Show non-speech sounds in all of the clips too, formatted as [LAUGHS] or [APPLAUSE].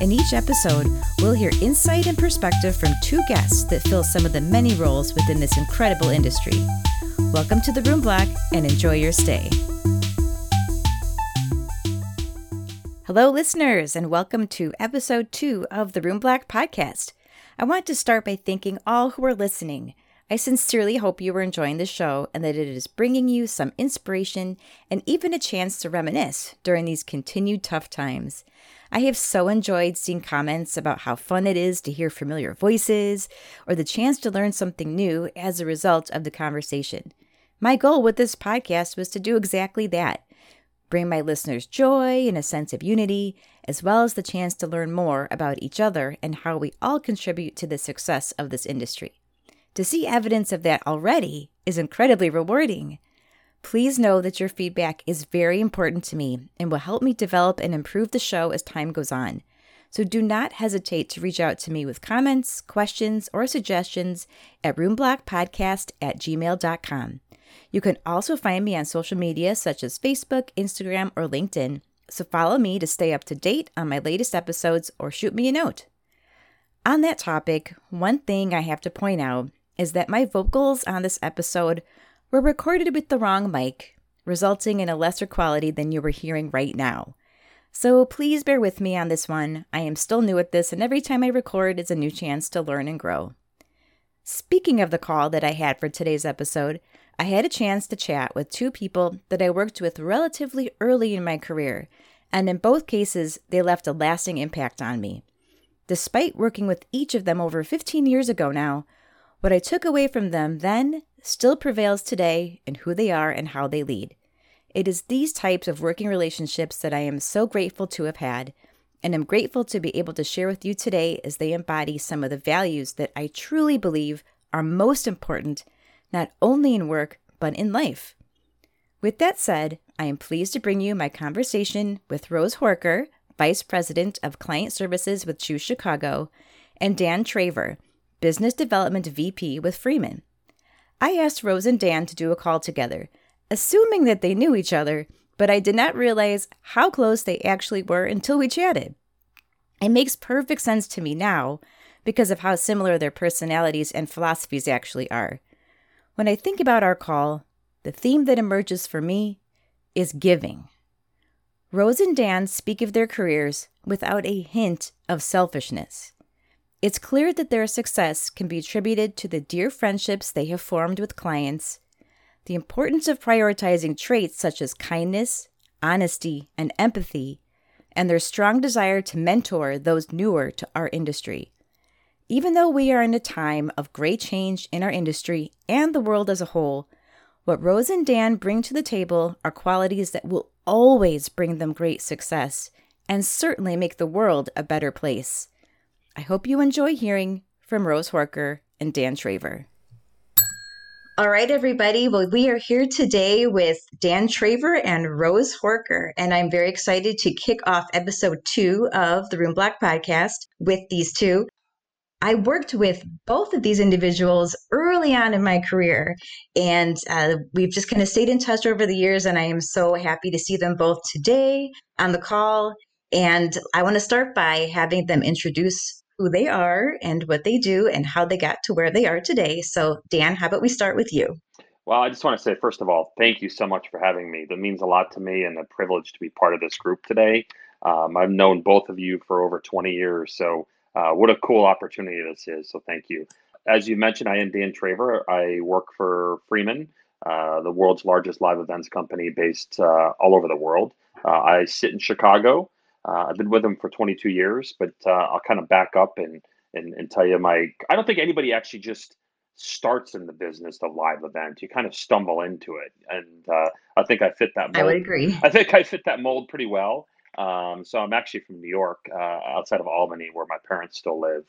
in each episode, we'll hear insight and perspective from two guests that fill some of the many roles within this incredible industry. Welcome to the Room Block and enjoy your stay. Hello, listeners, and welcome to episode two of the Room Block podcast. I want to start by thanking all who are listening. I sincerely hope you are enjoying the show and that it is bringing you some inspiration and even a chance to reminisce during these continued tough times. I have so enjoyed seeing comments about how fun it is to hear familiar voices or the chance to learn something new as a result of the conversation. My goal with this podcast was to do exactly that bring my listeners joy and a sense of unity, as well as the chance to learn more about each other and how we all contribute to the success of this industry. To see evidence of that already is incredibly rewarding. Please know that your feedback is very important to me and will help me develop and improve the show as time goes on. So do not hesitate to reach out to me with comments, questions, or suggestions at roomblockpodcast at gmail.com. You can also find me on social media such as Facebook, Instagram, or LinkedIn. So follow me to stay up to date on my latest episodes or shoot me a note. On that topic, one thing I have to point out is that my vocals on this episode were recorded with the wrong mic, resulting in a lesser quality than you are hearing right now. So please bear with me on this one. I am still new at this, and every time I record is a new chance to learn and grow. Speaking of the call that I had for today's episode, I had a chance to chat with two people that I worked with relatively early in my career, and in both cases, they left a lasting impact on me. Despite working with each of them over 15 years ago now, what I took away from them then still prevails today in who they are and how they lead. It is these types of working relationships that I am so grateful to have had, and am grateful to be able to share with you today as they embody some of the values that I truly believe are most important, not only in work, but in life. With that said, I am pleased to bring you my conversation with Rose Horcher, Vice President of Client Services with Choose Chicago, and Dan Traver, Business Development VP with Freeman. I asked Rose and Dan to do a call together, assuming that they knew each other, but I did not realize how close they actually were until we chatted. It makes perfect sense to me now because of how similar their personalities and philosophies actually are. When I think about our call, the theme that emerges for me is giving. Rose and Dan speak of their careers without a hint of selfishness. It's clear that their success can be attributed to the dear friendships they have formed with clients, the importance of prioritizing traits such as kindness, honesty, and empathy, and their strong desire to mentor those newer to our industry. Even though we are in a time of great change in our industry and the world as a whole, what Rose and Dan bring to the table are qualities that will always bring them great success and certainly make the world a better place. I hope you enjoy hearing from Rose Horcher and Dan Traver. All right, everybody. Well, we are here today with Dan Traver and Rose Horcher, and I'm very excited to kick off episode two of the Room Block podcast with these two. I worked with both of these individuals early on in my career, and uh, we've just kind of stayed in touch over the years. And I am so happy to see them both today on the call. And I want to start by having them introduce who they are and what they do and how they got to where they are today. So, Dan, how about we start with you? Well, I just want to say, first of all, thank you so much for having me. That means a lot to me and a privilege to be part of this group today. Um, I've known both of you for over 20 years. So, uh, what a cool opportunity this is. So, thank you. As you mentioned, I am Dan Traver. I work for Freeman, uh, the world's largest live events company based uh, all over the world. Uh, I sit in Chicago. Uh, I've been with them for 22 years, but uh, I'll kind of back up and, and and tell you my. I don't think anybody actually just starts in the business of live events. You kind of stumble into it, and uh, I think I fit that. Mold. I would agree. I think I fit that mold pretty well. Um, so I'm actually from New York, uh, outside of Albany, where my parents still live.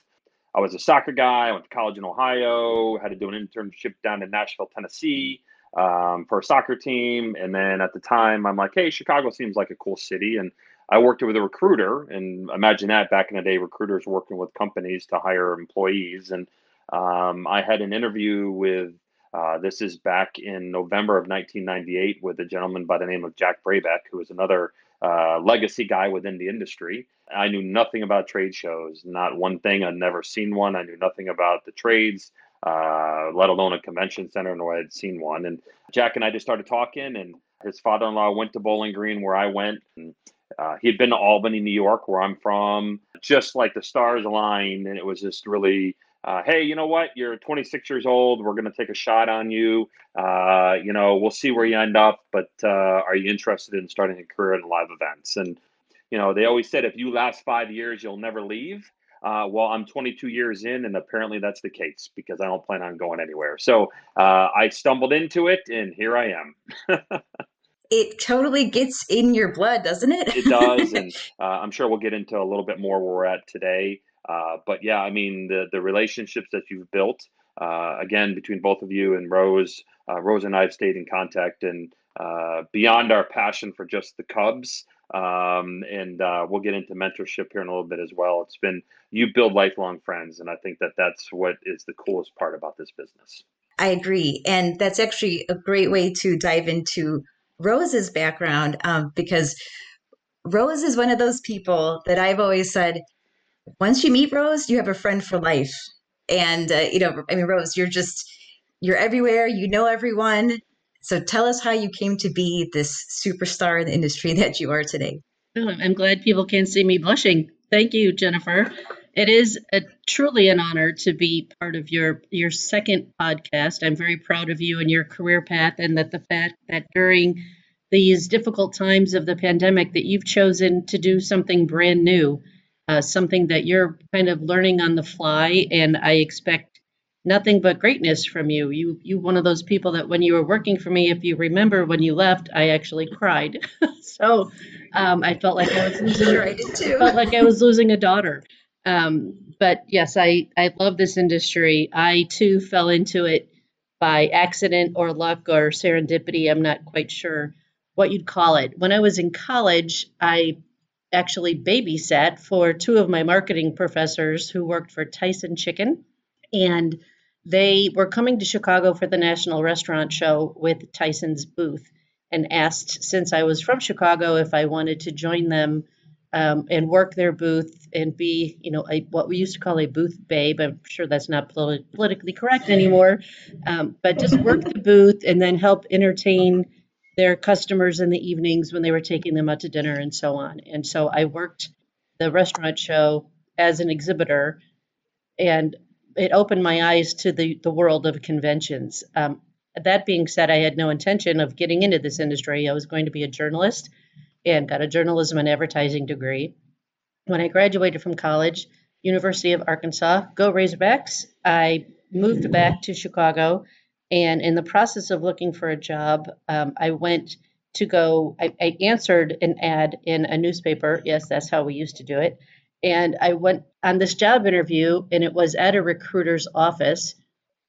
I was a soccer guy. I went to college in Ohio. Had to do an internship down in Nashville, Tennessee, um, for a soccer team. And then at the time, I'm like, hey, Chicago seems like a cool city. And I worked with a recruiter, and imagine that back in the day, recruiters working with companies to hire employees. And um, I had an interview with uh, this is back in November of 1998 with a gentleman by the name of Jack Brabec, who was another uh, legacy guy within the industry. I knew nothing about trade shows, not one thing. I'd never seen one. I knew nothing about the trades, uh, let alone a convention center, nor had seen one. And Jack and I just started talking, and his father in law went to Bowling Green, where I went. And, uh, he had been to Albany, New York, where I'm from, just like the stars aligned. And it was just really uh, hey, you know what? You're 26 years old. We're going to take a shot on you. Uh, you know, we'll see where you end up, but uh, are you interested in starting a career in live events? And, you know, they always said if you last five years, you'll never leave. Uh, well, I'm 22 years in, and apparently that's the case because I don't plan on going anywhere. So uh, I stumbled into it, and here I am. [LAUGHS] it totally gets in your blood, doesn't it? it does, and [LAUGHS] uh, I'm sure we'll get into a little bit more where we're at today. Uh, but yeah, I mean the the relationships that you've built uh, again between both of you and Rose. Uh, Rose and I have stayed in contact, and uh, beyond our passion for just the Cubs, um, and uh, we'll get into mentorship here in a little bit as well. It's been you build lifelong friends, and I think that that's what is the coolest part about this business. I agree, and that's actually a great way to dive into Rose's background um, because Rose is one of those people that I've always said once you meet Rose, you have a friend for life. And, uh, you know, I mean, Rose, you're just, you're everywhere, you know everyone. So tell us how you came to be this superstar in the industry [LAUGHS] that you are today. Oh, I'm glad people can see me blushing. Thank you, Jennifer. It is a, truly an honor to be part of your your second podcast. I'm very proud of you and your career path, and that the fact that during these difficult times of the pandemic that you've chosen to do something brand new uh, something that you're kind of learning on the fly, and I expect nothing but greatness from you. You you one of those people that when you were working for me, if you remember when you left, I actually cried. [LAUGHS] so um, I felt like I was losing. [LAUGHS] Sure, I did too. Felt like I was losing a daughter. Um, but yes, I I love this industry. I too fell into it by accident or luck or serendipity. I'm not quite sure what you'd call it. When I was in college, I actually babysat for two of my marketing professors who worked for Tyson Chicken. And they were coming to Chicago for the National Restaurant Show with Tyson's booth and asked, since I was from Chicago, if I wanted to join them um, and work their booth and be, you know, a, what we used to call a booth babe. I'm sure that's not politi- politically correct anymore, um, but just work the booth and then help entertain their customers in the evenings when they were taking them out to dinner and so on. And so I worked the restaurant show as an exhibitor, and it opened my eyes to the, the world of conventions. Um, that being said, I had no intention of getting into this industry. I was going to be a journalist and got a journalism and advertising degree. When I graduated from college, University of Arkansas, go Razorbacks, I moved back to Chicago and in the process of looking for a job, um, I went to go, I, I answered an ad in a newspaper. Yes, that's how we used to do it. And I went on this job interview, and it was at a recruiter's office.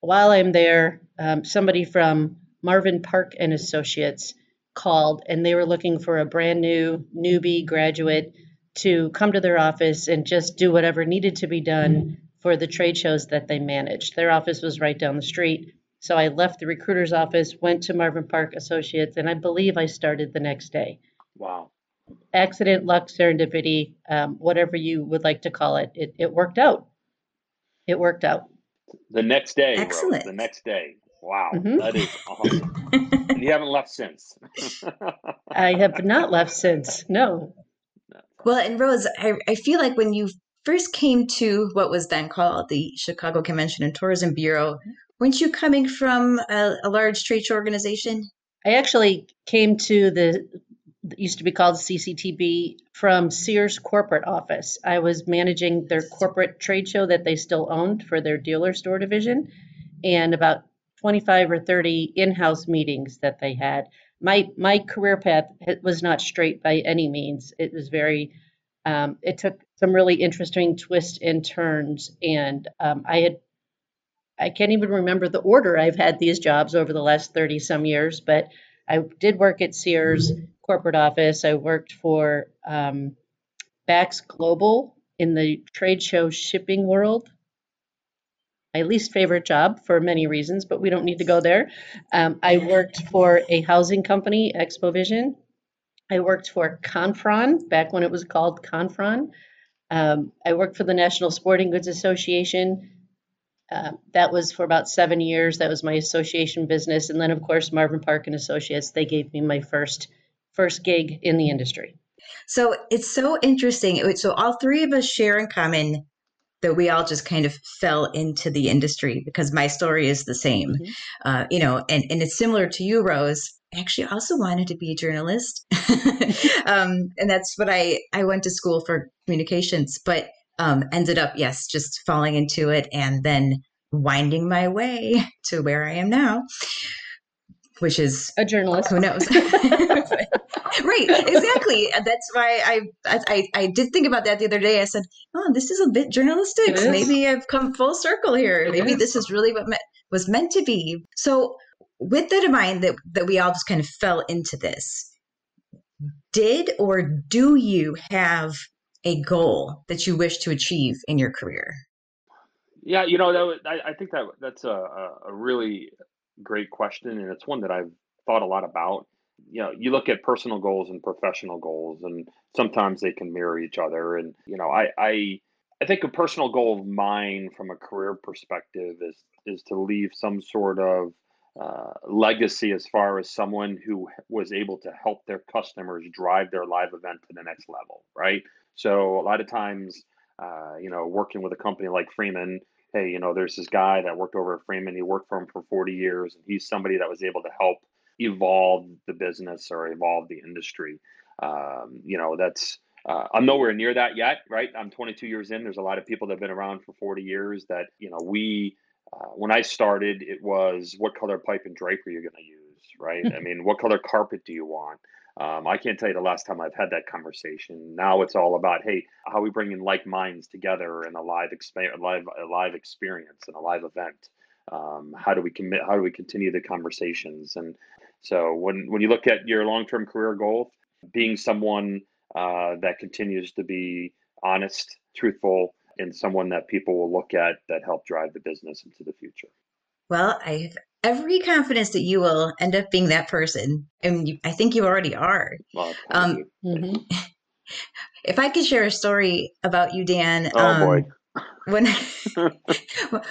While I'm there, um, somebody from Marvin Park and Associates called, and they were looking for a brand new newbie graduate to come to their office and just do whatever needed to be done for the trade shows that they managed. Their office was right down the street. So I left the recruiter's office, went to Marvin Park Associates, and I believe I started the next day. Wow. Accident, luck, serendipity, um, whatever you would like to call it, it, it worked out. It worked out. The next day, Excellent. Rose, the next day. Wow, mm-hmm. that is awesome. and you haven't left since. [LAUGHS] I have not left since. No. Well, and Rose, I, I feel like when you first came to what was then called the Chicago Convention and Tourism Bureau, Weren't you coming from a, a large trade show organization? I actually came to the used to be called CCTB from Sears corporate office. I was managing their corporate trade show that they still owned for their dealer store division and about 25 or 30 in-house meetings that they had. my my career path was not straight by any means. It was very um, it took some really interesting twists and turns, and um, I had I can't even remember the order I've had these jobs over the last 30 some years, but I did work at Sears corporate office. I worked for um, Bax Global in the trade show shipping world. My least favorite job for many reasons, but we don't need to go there. Um, I worked for a housing company, Expovision. I worked for Conferon back when it was called Conferon. Um, I worked for the National Sporting Goods Association. Uh, that was for about seven years. That was my association business, and then of course Marvin Park and Associates. They gave me my first first gig in the industry. So it's so interesting. So all three of us share in common that we all just kind of fell into the industry because my story is the same. Mm-hmm. Uh, you know, and, and it's similar to you, Rose. I actually also wanted to be a journalist. [LAUGHS] um, and that's what I, I went to school for communications, but um, ended up, yes, just falling into it and then winding my way [LAUGHS] to where I am now, which is a journalist. Who knows? [LAUGHS] right, exactly. That's why I, I I did think about that the other day. I said, "Oh, this is a bit journalistic. Maybe I've come full circle here. It Maybe is. this is really what me- was meant to be." So, with that in mind, that that we all just kind of fell into this. Did or do you have a goal that you wish to achieve in your career? Yeah, you know, that I, I think that that's a, a really great question, and it's one that I've thought a lot about. You know you look at personal goals and professional goals and sometimes they can mirror each other and you know i i i think a personal goal of mine from a career perspective is is to leave some sort of uh, legacy as far as someone who was able to help their customers drive their live event to the next level right? So a lot of times uh, you know working with a company like freeman hey you know there's this guy that worked over at freeman he worked for him for 40 years and he's somebody that was able to help evolve the business or evolve the industry. Um, you know, that's uh, I'm nowhere near that yet, right? I'm 22 years in. There's a lot of people that have been around for 40 years that you know we. Uh, when I started, it was what color pipe and drape are you going to use, right? [LAUGHS] I mean, what color carpet do you want? Um, I can't tell you the last time I've had that conversation. Now it's all about, hey, how we bringing like minds together in a live, exp- live, a live experience and a live event. Um, how do we commit? How do we continue the conversations? And so when when you look at your long term career goal, being someone uh, that continues to be honest, truthful, and someone that people will look at that help drive the business into the future. Well, I have every confidence that you will end up being that person, and you, I think you already are. Well, um, mm-hmm. [LAUGHS] If I could share a story about you, Dan. Oh um, boy. When [LAUGHS] [LAUGHS]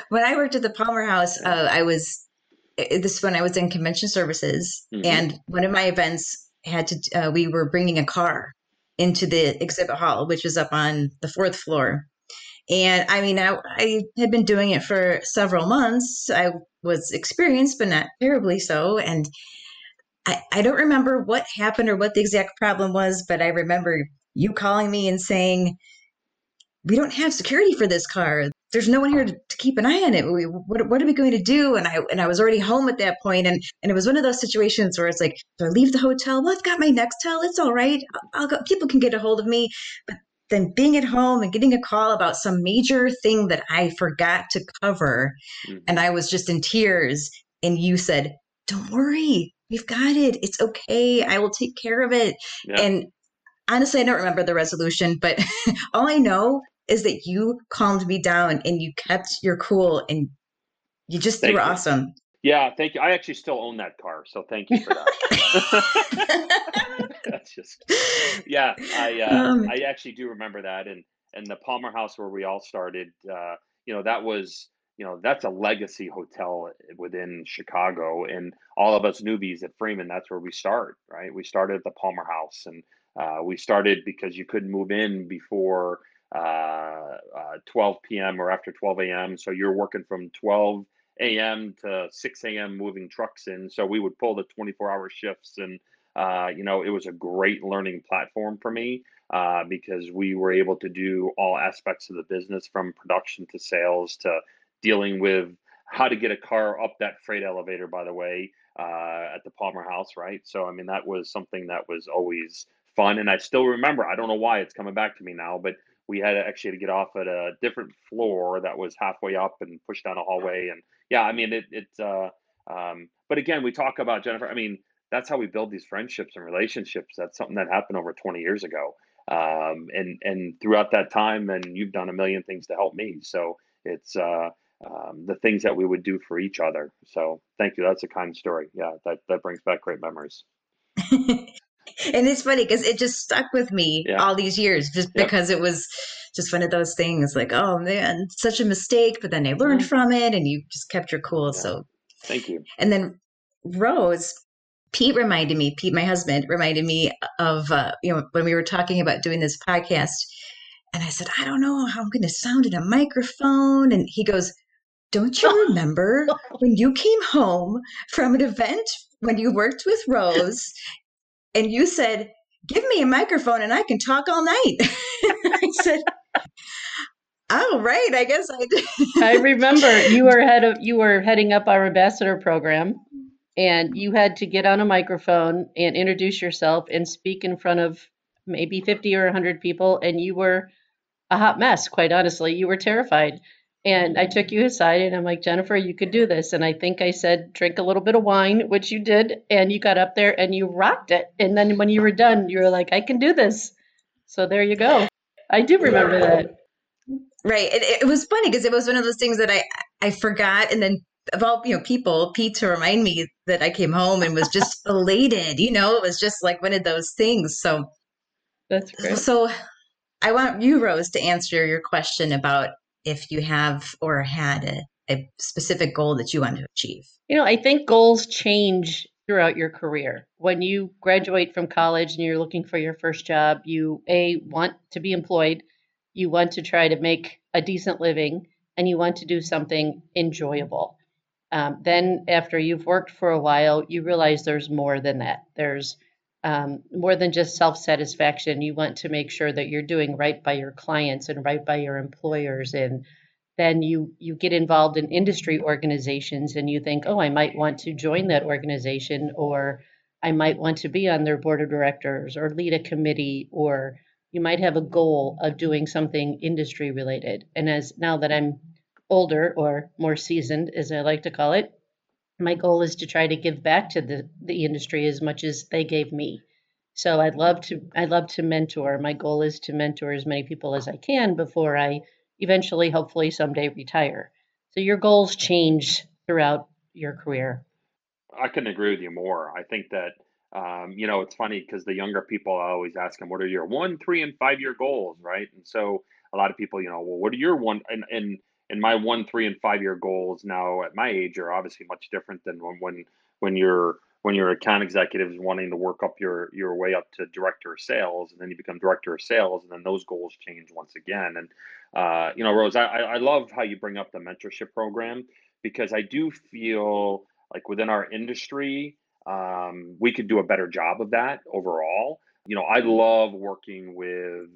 when I worked at the Palmer House, uh, I was this when I was in convention services, mm-hmm. and one of my events had to. Uh, we were bringing a car into the exhibit hall, which was up on the fourth floor. And I mean, I, I had been doing it for several months. I was experienced, but not terribly so. And I, I don't remember what happened or what the exact problem was, but I remember you calling me and saying, We don't have security for this car there's no one here to, to keep an eye on it. We, what, what, are we going to do? And I and I was already home at that point, and and it was one of those situations where it's like, do I leave the hotel? Well, I've got my next Nextel. It's all right. I'll go. People can get a hold of me. But then being at home and getting a call about some major thing that I forgot to cover, mm-hmm. and I was just in tears. And you said, "Don't worry, we've got it. It's okay. I will take care of it." Yeah. And honestly, I don't remember the resolution, but [LAUGHS] all I know is that you calmed me down and you kept your cool and you just thank were you. awesome. Yeah, thank you. I actually still own that car, so thank you for that. [LAUGHS] [LAUGHS] [LAUGHS] That's just yeah. I uh, um, I actually do remember that, and and the Palmer House where we all started. Uh, you know, that was you know that's a legacy hotel within Chicago, and all of us newbies at Freeman, that's where we start. Right, we started at the Palmer House, and uh, we started because you couldn't move in before uh, uh, 12 p.m. or after 12 a.m. So you're working from 12 a.m. to 6 a.m. moving trucks in. So we would pull the 24 hour shifts. And, uh, you know, it was a great learning platform for me uh, because we were able to do all aspects of the business from production to sales to dealing with how to get a car up that freight elevator, by the way. uh, at the Palmer House, right? So I mean, that was something that was always fun, and I still remember. I don't know why it's coming back to me now, but we had to actually to get off at a different floor that was halfway up and push down a hallway, and yeah, I mean, it. It. Uh, um, but again, we talk about Jennifer. I mean, that's how we build these friendships and relationships. That's something that happened over 20 years ago, um, and and throughout that time, and you've done a million things to help me. So it's. Uh, um, the things that we would do for each other. So thank you. That's a kind story. Yeah, that, that brings back great memories. [LAUGHS] and it's funny because it just stuck with me yeah. all these years just because it was just one of those things like, oh man, such a mistake, but then I learned mm-hmm. from it and you just kept your cool. Yeah. So thank you. And then Rose, Pete reminded me, Pete, my husband, reminded me of, uh, you know, when we were talking about doing this podcast. And I said, I don't know how I'm going to sound in a microphone. And he goes, don't you [LAUGHS] remember when you came home from an event when you worked with Rose and you said, Give me a microphone and I can talk all night? [LAUGHS] I said, Oh, right. I guess I did. I remember [LAUGHS] you were head of you were heading up our ambassador program and you had to get on a microphone and introduce yourself and speak in front of maybe 50 or 100 people and you were a hot mess quite honestly you were terrified and I took you aside and I'm like, Jennifer, you could do this. And I think I said, drink a little bit of wine, which you did. And you got up there and you rocked it. And then when you were done, you were like, I can do this. So there you go. I do remember that. Right. It, it was funny because it was one of those things that I, I forgot. And then of all, you know, people, Pete to remind me that I came home and was just [LAUGHS] elated, you know, it was just like one of those things. So that's great. So I want you, Rose, to answer your question about if you have or had a, a specific goal that you want to achieve? You know, I think goals change throughout your career. When you graduate from college and you're looking for your first job, you a want to be employed, you want to try to make a decent living, and you want to do something enjoyable. Um, then, after you've worked for a while, you realize there's more than that. There's um, more than just self satisfaction. You want to make sure that you're doing right by your clients and right by your employers. And then you, you get involved in industry organizations and you think, oh, I might want to join that organization or I might want to be on their board of directors or lead a committee or you might have a goal of doing something industry related. And as now that I'm older or more seasoned, as I like to call it, my goal is to try to give back to the, the industry as much as they gave me. So I'd love to I'd love to mentor. My goal is to mentor as many people as I can before I eventually hopefully someday retire. So your goals change throughout your career. I couldn't agree with you more. I think that um, you know it's funny because the younger people I always ask them, "What are your one, three, and five year goals?" Right? And so a lot of people, you know, well, what are your one and and and my one, three, and five year goals now at my age are obviously much different than when when when you're when you're account executives wanting to work up your your way up to director of sales, and then you become director of sales, and then those goals change once again. And uh, you know, Rose, I, I love how you bring up the mentorship program because I do feel like within our industry, um, we could do a better job of that overall you know, I love working with,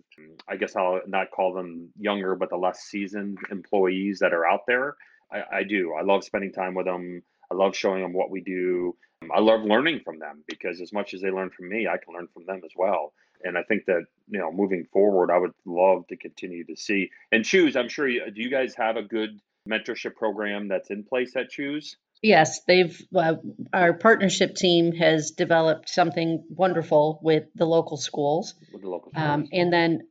I guess I'll not call them younger, but the less seasoned employees that are out there. I, I do. I love spending time with them. I love showing them what we do. I love learning from them because as much as they learn from me, I can learn from them as well. And I think that, you know, moving forward, I would love to continue to see and choose. I'm sure you, do you guys have a good mentorship program that's in place at Choose? Yes, they've uh, our partnership team has developed something wonderful with the local schools, with the local um, and then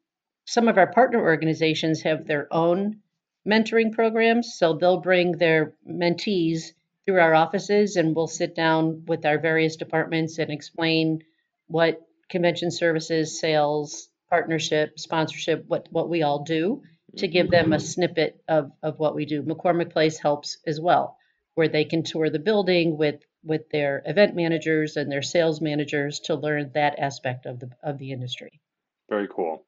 some of our partner organizations have their own mentoring programs. So they'll bring their mentees through our offices, and we'll sit down with our various departments and explain what convention services, sales, partnership, sponsorship, what what we all do to give them a snippet of of what we do. McCormick Place helps as well where they can tour the building with with their event managers and their sales managers to learn that aspect of the of the industry. Very cool.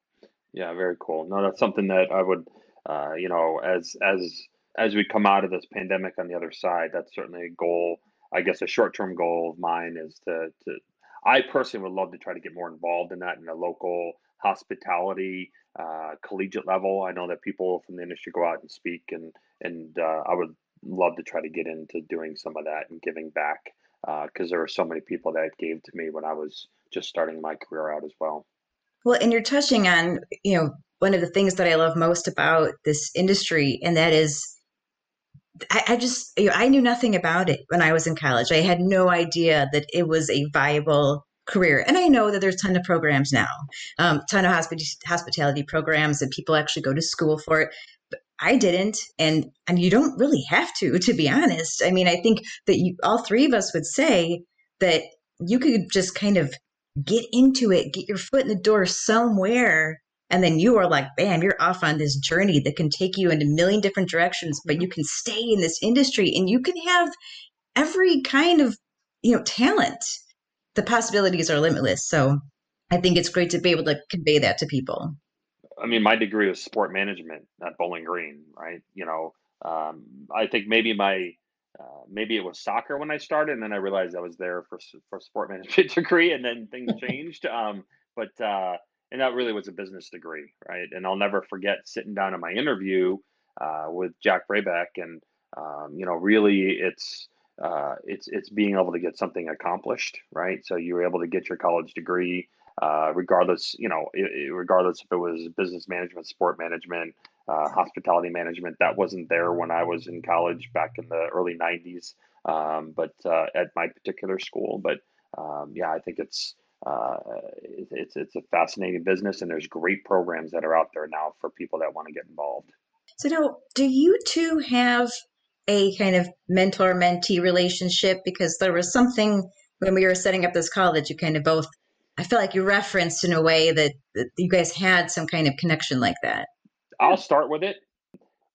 Yeah, very cool. No, that's something that I would, uh, you know, as as as we come out of this pandemic on the other side, that's certainly a goal. I guess a short term goal of mine is to to. I personally would love to try to get more involved in that in the local hospitality uh, collegiate level. I know that people from the industry go out and speak, and and uh, I would love to try to get into doing some of that and giving back because uh, there were so many people that gave to me when I was just starting my career out as well. Well, and you're touching on, you know, one of the things that I love most about this industry, and that is I, I, just you know, I knew nothing about it when I was in college. I had no idea that it was a viable career, and I know that there's a ton of programs now, um, ton of hospi- hospitality programs, and people actually go to school for it. I didn't, and and you don't really have to, to be honest. I mean, I think that you, all three of us would say that you could just kind of get into it, get your foot in the door somewhere and then you are like bam you're off on this journey that can take you in a million different directions but you can stay in this industry and you can have every kind of you know talent the possibilities are limitless so i think it's great to be able to convey that to people i mean my degree was sport management at bowling green right you know um, i think maybe my uh, maybe it was soccer when I started, and then I realized I was there for for sport [LAUGHS] management degree, and then things [LAUGHS] changed. Um, but uh, and that really was a business degree, right? And I'll never forget sitting down in my interview uh, with Jack Brayback, and um, you know, really, it's uh, it's it's being able to get something accomplished, right? So you were able to get your college degree, uh, regardless, you know, it, regardless if it was business management, sport management, uh, hospitality management. That wasn't there when I was in college back in the early '90s, um, but uh, at my particular school. But um, yeah, I think it's uh, it's it's a fascinating business, and there's great programs that are out there now for people that want to get involved. So now, do you two have a kind of mentor mentee relationship? Because there was something when we were setting up this college, you kind of both. I feel like you referenced in a way that, that you guys had some kind of connection like that. I'll start with it.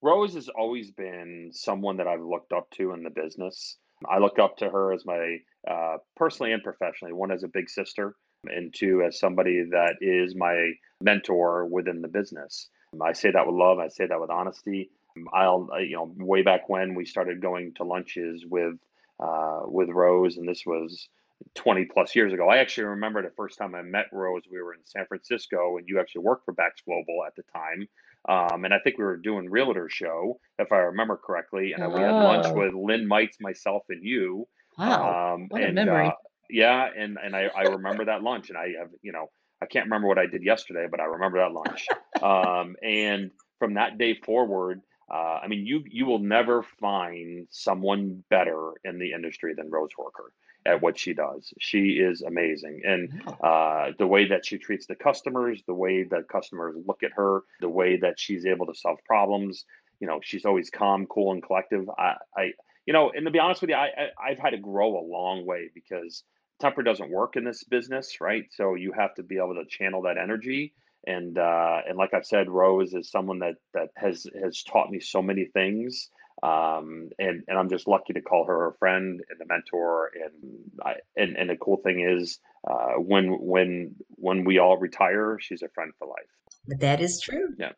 Rose has always been someone that I've looked up to in the business. I look up to her as my uh, personally and professionally. One as a big sister, and two as somebody that is my mentor within the business. I say that with love. I say that with honesty. I'll you know way back when we started going to lunches with uh, with Rose, and this was 20 plus years ago. I actually remember the first time I met Rose. We were in San Francisco, and you actually worked for Bax Global at the time. Um, and I think we were doing Realtor Show, if I remember correctly. And oh. we had lunch oh. with Lynn Mites, myself, and you. Wow, um, what and, a memory! Uh, yeah, and and I, I remember that lunch, and I have you know I can't remember what I did yesterday, but I remember that lunch. um, and from that day forward, uh, I mean, you you will never find someone better in the industry than Rose Horcher at what she does. She is amazing, and uh, the way that she treats the customers, the way that customers look at her, the way that she's able to solve problems. You know, she's always calm, cool, and collective. I, I you know, and to be honest with you, I, I I've had to grow a long way because temper doesn't work in this business, right? So you have to be able to channel that energy. And uh, and like I've said, Rose is someone that that has has taught me so many things. Um, and and I'm just lucky to call her a friend and a mentor. And I and and the cool thing is, uh, when when when we all retire, she's a friend for life. But That is true. Yeah.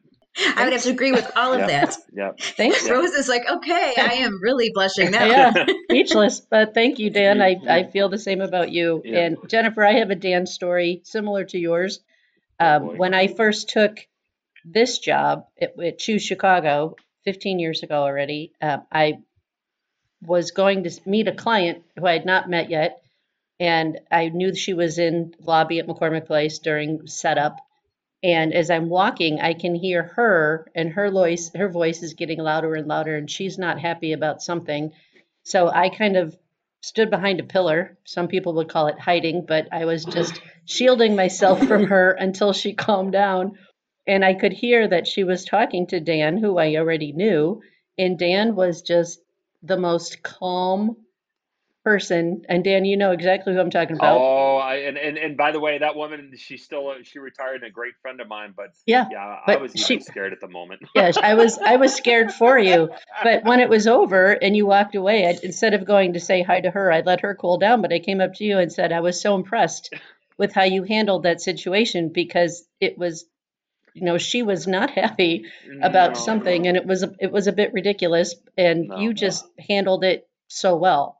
I would have to agree with all of yeah. that. Yeah. Thanks. Rose is like, okay, I am really blushing now. yeah, [LAUGHS] speechless. But thank you, Dan. I, I feel the same about you. Yeah. And Jennifer, I have a Dan story similar to yours. Oh, um, when I first took this job at, at Choose Chicago 15 years ago already, uh, I was going to meet a client who I had not met yet. And I knew she was in the lobby at McCormick Place during setup and as I'm walking, I can hear her, and her voice her voice is getting louder and louder, and she's not happy about something. So I kind of stood behind a pillar. Some people would call it hiding, but I was just shielding myself from her until she calmed down. And I could hear that she was talking to Dan, who I already knew. And Dan was just the most calm, person, and Dan, you know exactly who I'm talking about. Oh, I, and, and and by the way, that woman, she's still she retired, and a great friend of mine. But yeah, yeah, I was she, scared at the moment. yeah, I was I was [LAUGHS] scared for you. But when it was over and you walked away, I, instead of going to say hi to her, I let her cool down. But I came up to you and said I was so impressed with how you handled that situation because it was you know she was not [LAUGHS] happy about no, something no. and it was it was a bit ridiculous and no, you just handled it so well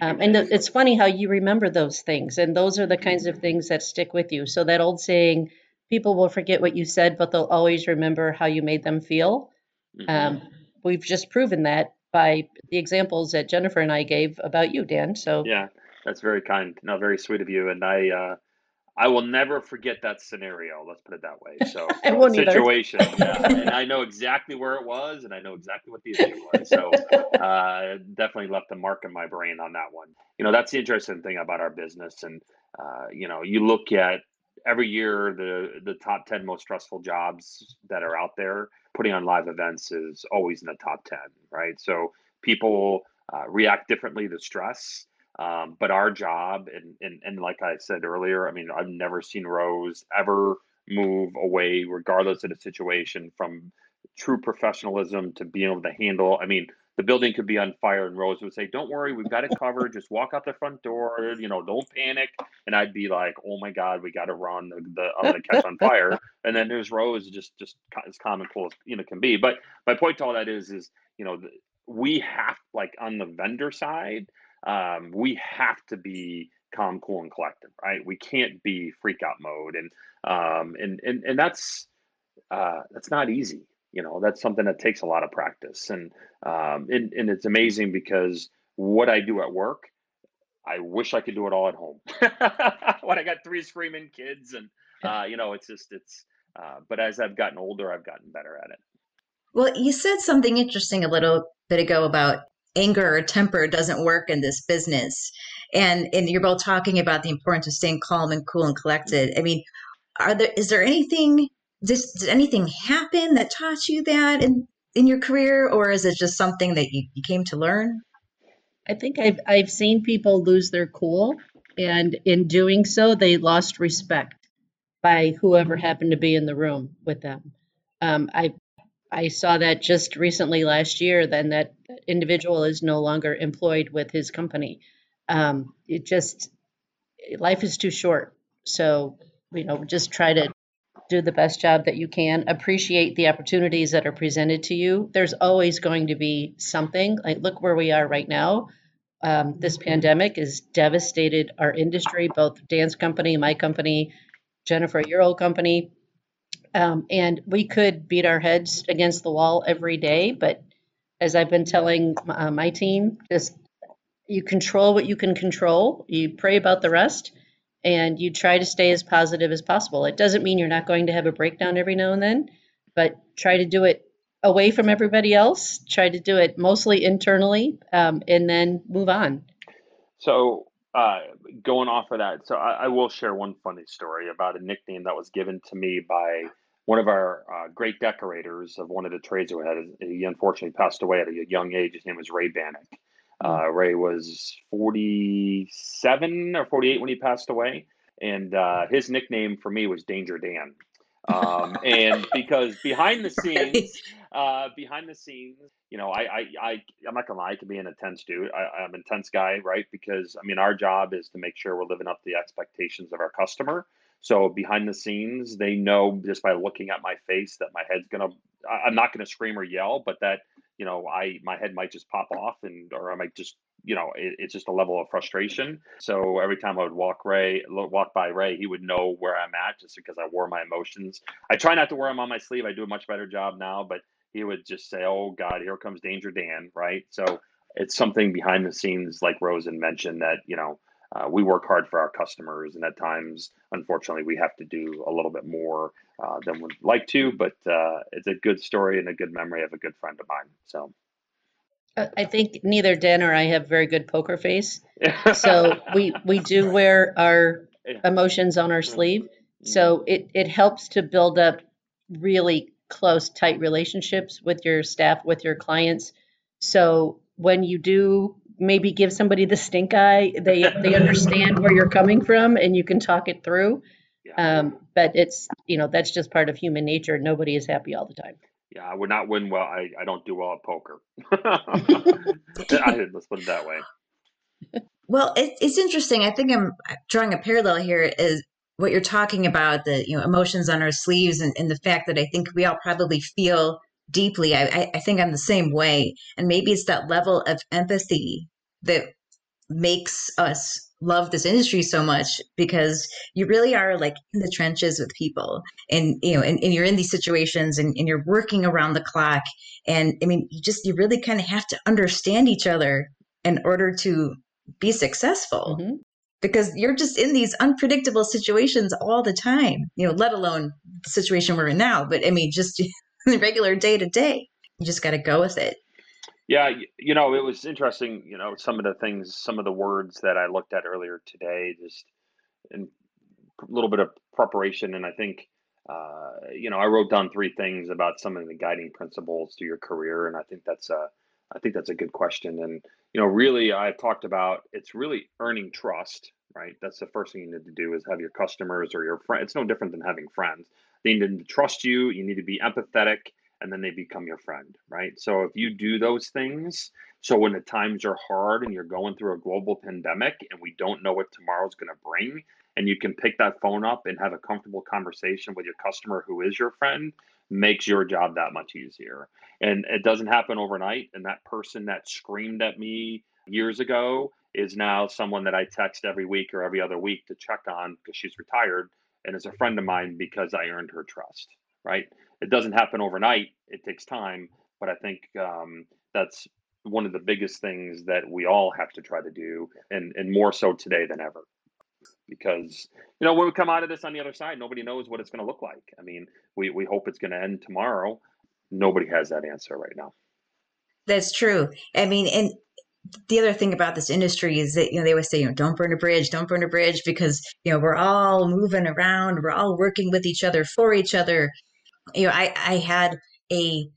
um, and it's funny how you remember those things, and those are the kinds of things that stick with you. So that old saying, "People will forget what you said, but they'll always remember how you made them feel." Mm-hmm. Um, we've just proven that by the examples that Jennifer and I gave about you, Dan. So yeah, That's very kind. No, very sweet of you. And I, uh, I will never forget that scenario. Let's put it that way. So [LAUGHS] I won't situation, [LAUGHS] yeah, and I know exactly where it was, and I know exactly what the issue was. So [LAUGHS] uh, definitely left a mark in my brain on that one. You know, that's the interesting thing about our business, and uh, you know, you look at every year the the top 10 most stressful jobs that are out there putting on live events is always in the top 10 right so people uh, react differently to stress um, but our job, and, and and like I said earlier, I mean, I've never seen Rose ever move away, regardless of the situation, from true professionalism to being able to handle. I mean, the building could be on fire, and Rose would say, "Don't worry, we've got it covered. Just walk out the front door. You know, don't panic." And I'd be like, "Oh my God, we got to run. The, the I'm gonna catch on fire." [LAUGHS] And then there's Rose, just just as calm and cool as you know can be. But my point to all that is, is you know, we have like on the vendor side um, we have to be calm, cool, and collected, right? We can't be freak out mode, and um, and and and that's uh, that's not easy. You know, that's something that takes a lot of practice, and um, and and it's amazing because what I do at work, I wish I could do it all at home. [LAUGHS] when I got three screaming kids, and uh, you know, it's just it's. Uh, but as I've gotten older, I've gotten better at it. Well, you said something interesting a little bit ago about anger or temper doesn't work in this business. And and you're both talking about the importance of staying calm and cool and collected. I mean, are there is there anything does, did anything happen that taught you that in in your career or is it just something that you, you came to learn? I think I've I've seen people lose their cool and in doing so they lost respect by whoever happened to be in the room with them. Um, I I saw that just recently last year. Then that individual is no longer employed with his company. Um, it just life is too short. So you know, just try to do the best job that you can. Appreciate the opportunities that are presented to you. There's always going to be something. Like look where we are right now. Um, this pandemic has devastated our industry, both Dan's company, my company, Jennifer, your old company. Um, and we could beat our heads against the wall every day, but as I've been telling uh, my team, just you control what you can control, you pray about the rest, and you try to stay as positive as possible. It doesn't mean you're not going to have a breakdown every now and then, but try to do it away from everybody else, try to do it mostly internally, um, and then move on. So, uh, going off of that, so I, I will share one funny story about a nickname that was given to me by one of our uh, great decorators of one of the trades we had, he unfortunately passed away at a young age. His name was Ray Bannock. Hmm. Uh, Ray was 47 or 48 when he passed away. And uh, his nickname for me was Danger Dan. [LAUGHS] Um, and because behind the scenes, uh, behind the scenes, you know, I, I, I, I'm not gonna lie, I can be an intense dude. I, I'm an intense guy, right? Because I mean, our job is to make sure we're living up to the expectations of our customer. So behind the scenes, they know just by looking at my face that my head's gonna. I'm not gonna scream or yell, but that you know, I my head might just pop off, and or I might just you know, it, it's just a level of frustration. So every time I would walk Ray, walk by Ray, he would know where I'm at just because I wore my emotions. I try not to wear them on my sleeve. I do a much better job now, but he would just say, "Oh God, here comes Danger Dan," right? So it's something behind the scenes, like Rosen mentioned, that you know uh, we work hard for our customers, and at times, unfortunately, we have to do a little bit more uh, than we'd like to. But uh, it's a good story and a good memory of a good friend of mine. So. I think neither Dan or I have very good poker face, [LAUGHS] so we we do wear our emotions on our mm-hmm. sleeve. Mm-hmm. So it it helps to build up really close, tight relationships with your staff, with your clients. So when you do maybe give somebody the stink eye. They they understand where you're coming from, and you can talk it through. Yeah. Um, but it's you know that's just part of human nature. Nobody is happy all the time. Yeah, I would not win well. I, I don't do well at poker. [LAUGHS] I, let's put it that way. Well, it, it's interesting. I think I'm drawing a parallel here is what you're talking about the you know emotions on our sleeves and, and the fact that I think we all probably feel deeply. I, I think I'm the same way. And maybe it's that level of empathy that makes us love this industry so much because you really are like in the trenches with people and you know and, and you're in these situations and, and, you're working around the clock and i mean you just you really kind of have to understand each other in order to be successful. Mm-hmm. Because you're just in these unpredictable situations all the time, you know, let alone the situation we're in now. But I mean, just [LAUGHS] [LAUGHS] regular day to day, you just got to go with it. Yeah, you know, it was interesting, you know, some of the things, some of the words that I looked at earlier today, just a little bit of preparation. And I think, uh, you know, I wrote down three things about some of the guiding principles to your career. And I think that's a, I think that's a good question. And, you know, really, I've talked about it's really earning trust, right? That's the first thing you need to do is have your customers or your friends. It's no different than having friends. They need to trust you. You need to be empathetic and then they become your friend, right? So if you do those things, so when the times are hard and you're going through a global pandemic and we don't know what tomorrow's going to bring, and you can pick that phone up and have a comfortable conversation with your customer who is your friend, makes your job that much easier. And it doesn't happen overnight. And that person that screamed at me years ago is now someone that I text every week or every other week to check on because she's retired and is a friend of mine because I earned her trust, right? it doesn't happen overnight. It takes time, but I think um, that's one of the biggest things that we all have to try to do, and and more so today than ever. Because you know when we come out of this on the other side, nobody knows what it's going to look like. I mean, we we hope it's going to end tomorrow. Nobody has that answer right now. That's true. I mean, and the other thing about this industry is that you know they always say you know don't burn a bridge don't burn a bridge because you know we're all moving around we're all working with each other for each other you know, I, I had a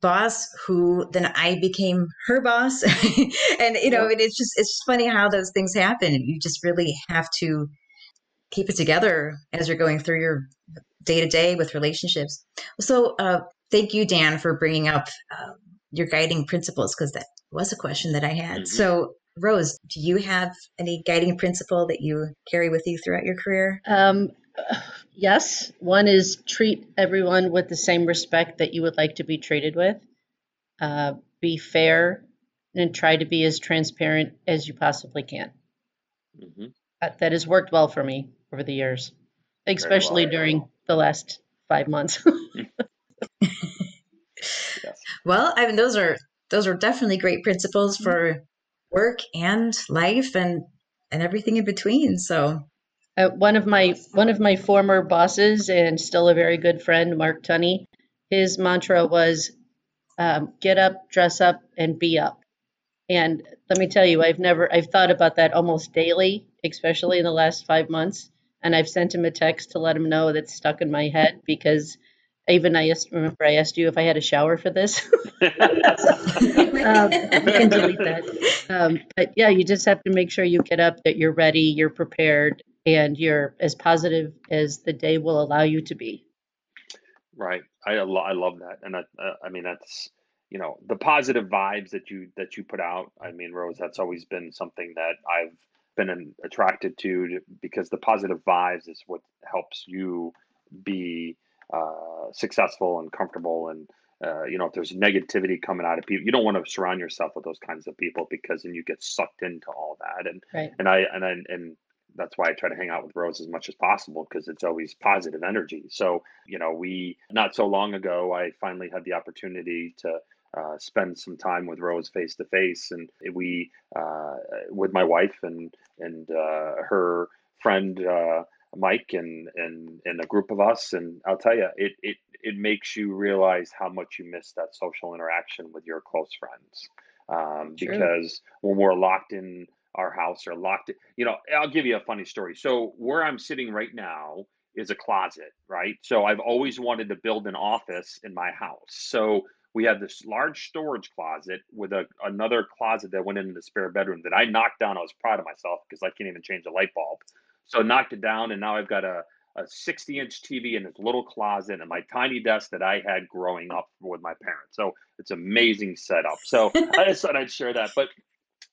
boss who then I became her boss. [LAUGHS] and, you know, it's just, it's just funny how those things happen. You just really have to keep it together as you're going through your day to day with relationships. So, uh, thank you, Dan, for bringing up uh, your guiding principles because that was a question that I had. Mm-hmm. So, Rose, do you have any guiding principle that you carry with you throughout your career? Um, yes. One is treat everyone with the same respect that you would like to be treated with. Uh, be fair and try to be as transparent as you possibly can. Mm-hmm. Uh, that has worked well for me over the years, especially well, during the last five months. [LAUGHS] Well, I mean, those are those are definitely great principles for work and life and and everything in between. So uh, one of my one of my former bosses and still a very good friend, Mark Tunney, his mantra was um, "Get up, dress up, and be up." And let me tell you, I've never I've thought about that almost daily, especially in the last five months. And I've sent him a text to let him know that's stuck in my head because even I asked, remember I asked you if I had a shower for this. [LAUGHS] um, can delete that. Um, but yeah, you just have to make sure you get up, that you're ready, you're prepared, and you're as positive as the day will allow you to be. Right. I I love that, and I I mean that's you know the positive vibes that you that you put out. I mean, Rose, that's always been something that I've been attracted to because the positive vibes is what helps you be uh, successful and comfortable and uh, you know if there's negativity coming out of people you don't want to surround yourself with those kinds of people because then you get sucked into all that and right. and i and I, and that's why I try to hang out with Rose as much as possible because it's always positive energy. So, you know, we not so long ago, I finally had the opportunity to uh, spend some time with Rose face to face, and we, uh, with my wife and and uh, her friend uh, Mike and and and a group of us, and I'll tell you, it it it makes you realize how much you miss that social interaction with your close friends. Um, because when we're locked in our house or locked it. You know, I'll give you a funny story. So where I'm sitting right now is a closet, right? So I've always wanted to build an office in my house. So we have this large storage closet with a, another closet that went into the spare bedroom that I knocked down. I was proud of myself because I can't even change a light bulb. So I knocked it down and now I've got a, a 60 inch TV in this little closet and my tiny desk that I had growing up with my parents. So it's amazing setup. So [LAUGHS] I just thought I'd share that. But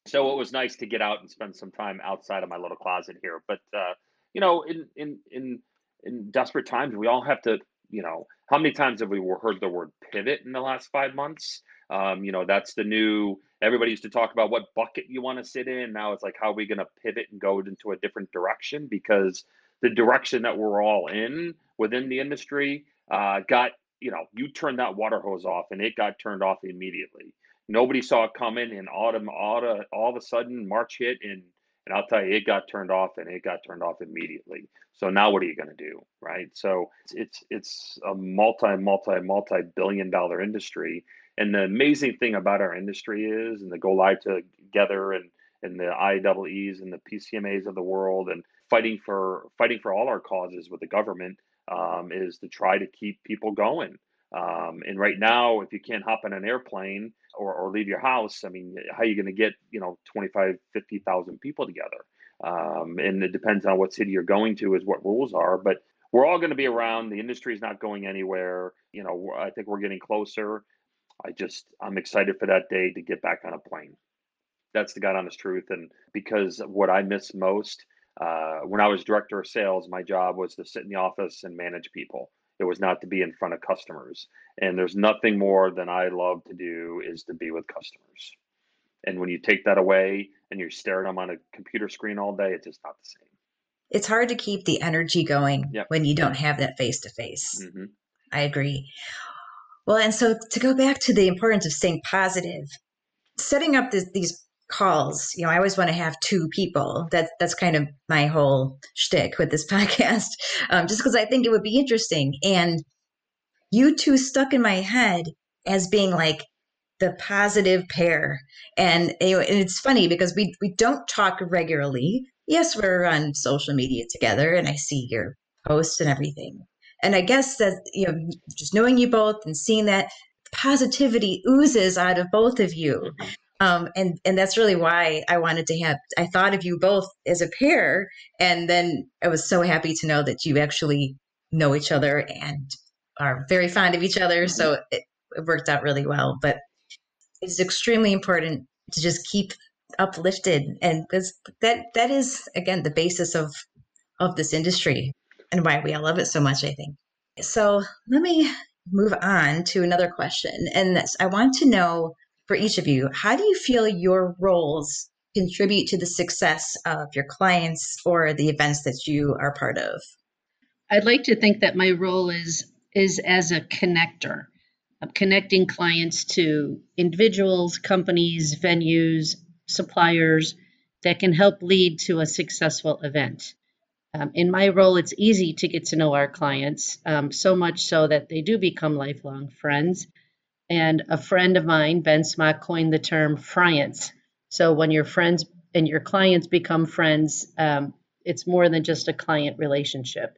so it was nice to get out and spend some time outside of my little closet here. But uh, you know, in in in in desperate times, we all have to. You know, how many times have we heard the word pivot in the last five months? Um, you know, that's the new. Everybody used to talk about what bucket you want to sit in. Now it's like, how are we going to pivot and go into a different direction? Because the direction that we're all in within the industry uh, got, you know, you turned that water hose off and it got turned off immediately nobody saw it coming, and autumn, autumn, all of a sudden March hit, and and I'll tell you, it got turned off, and it got turned off immediately. So now what are you going to do, right? So it's it's a multi multi multi billion dollar industry, and the amazing thing about our industry is, and the go live together, and and the IAEEs and the PCMAs of the world, and fighting for fighting for all our causes with the government um, is to try to keep people going. Um, and right now, if you can't hop on an airplane or, or leave your house, I mean, how are you going to get, you know, 25, 50,000 people together? Um, and it depends on what city you're going to is what rules are, but we're all going to be around. The industry is not going anywhere. You know, I think we're getting closer. I just, I'm excited for that day to get back on a plane. That's the God honest truth. And because what I miss most, uh, when I was director of sales, my job was to sit in the office and manage people. It was not to be in front of customers. And there's nothing more than I love to do is to be with customers. And when you take that away and you're staring them on a computer screen all day, it's just not the same. It's hard to keep the energy going yep. when you don't have that face to face. I agree. Well, and so to go back to the importance of staying positive, setting up this, these calls. You know, I always want to have two people. That that's kind of my whole shtick with this [LAUGHS] podcast, um, just because I think it would be interesting. And you two stuck in my head as being like the positive pair, and, and it's funny because we we don't talk regularly. Yes, we're on social media together, and I see your posts and everything. And I guess that you know, just knowing you both and seeing that positivity oozes out of both of you. Mm-hmm. Um, and and that's really why I wanted to have. I thought of you both as a pair, and then I was so happy to know that you actually know each other and are very fond of each other. So it, it worked out really well. But it's extremely important to just keep uplifted, and because that that is again the basis of of this industry and why we all love it so much. I think. So let me move on to another question, and this, I want to know for each of you, how do you feel your roles contribute to the success of your clients or the events that you are part of? I'd like to think that my role is is as a connector. I'm connecting clients to individuals, companies, venues, suppliers that can help lead to a successful event. Um, in my role, it's easy to get to know our clients, um, so much so that they do become lifelong friends. And a friend of mine, Ben Smock, coined the term friance. So when your friends and your clients become friends, um, it's more than just a client relationship.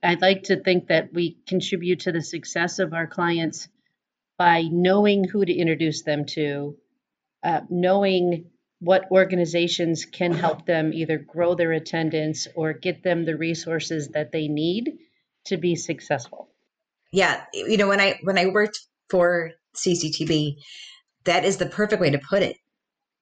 I'd like to think that we contribute to the success of our clients by knowing who to introduce them to, uh, knowing what organizations can help them either grow their attendance or get them the resources that they need to be successful. Yeah, you know when I when I worked for CCTB, that is the perfect way to put it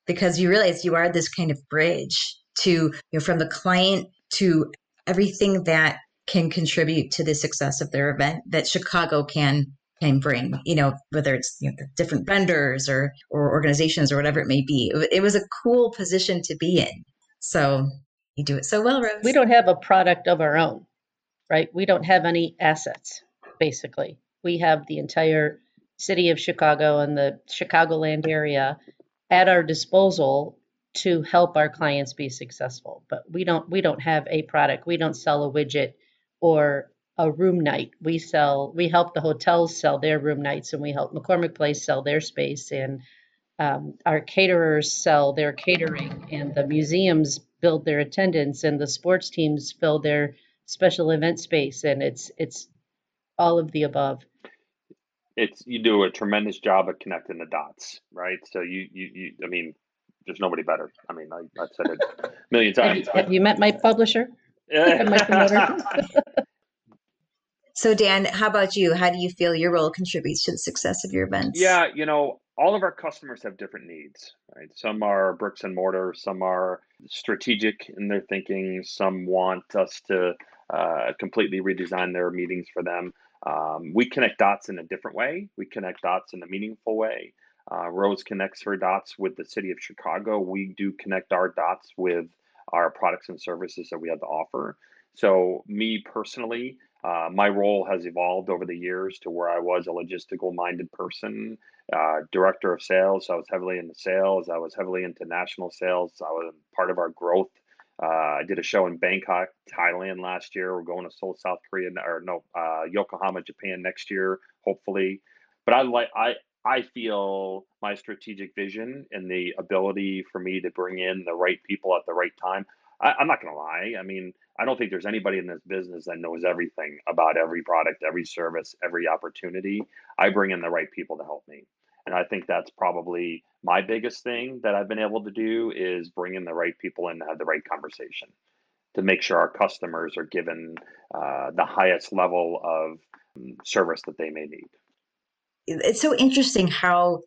because you realize you are this kind of bridge to, you know, from the client to everything that can contribute to the success of their event that Chicago can can bring, you know, whether it's you know, different vendors or or organizations or whatever it may be. It, was a cool position to be in. So you do it so well, Rose. We don't have a product of our own, right? We don't have any assets, basically. We have the entire city of Chicago and the Chicagoland area at our disposal to help our clients be successful. But we don't we don't have a product. We don't sell a widget or a room night. We sell we help the hotels sell their room nights and we help McCormick Place sell their space and um, our caterers sell their catering and the museums build their attendance and the sports teams fill their special event space and it's it's all of the above it's you do a tremendous job of connecting the dots, right? So you you, you I mean, there's nobody better. I mean, I, have said it a million times. Have, have you met my publisher? [LAUGHS] [LAUGHS] so Dan, how about you? How do you feel your role contributes to the success of your events? Yeah, you know, all of our customers have different needs, right? Some are bricks and mortar, some are strategic in their thinking, some want us to uh, completely redesign their meetings for them. Um, we connect dots in a different way. We connect dots in a meaningful way. Uh, Rose connects her dots with the city of Chicago. We do connect our dots with our products and services that we have to offer. So, me personally, Uh, my role has evolved over the years to where I was a logistical minded person, uh, director of sales. So I was heavily into sales. I was heavily into national sales. I was part of our growth. Uh, I did a show in Bangkok, Thailand last year. We're going to Seoul, South Korea, or no, uh, Yokohama, Japan next year, hopefully. But I like I I feel my strategic vision and the ability for me to bring in the right people at the right time. I, I'm not going to lie. I mean, I don't think there's anybody in this business that knows everything about every product, every service, every opportunity. I bring in the right people to help me. And I think that's probably my biggest thing that I've been able to do is bring in the right people and have the right conversation to make sure our customers are given uh, the highest level of um, service that they may need it's so interesting how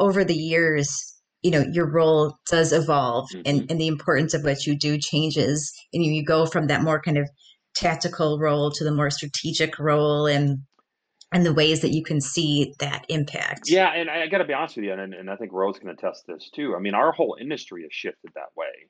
over the years you know your role does evolve mm-hmm. and, and the importance of what you do changes and you, you go from that more kind of tactical role to the more strategic role and and the ways that you can see that impact. Yeah and i got to be honest with you and, and i think rose can attest this too. I mean our whole industry has shifted that way.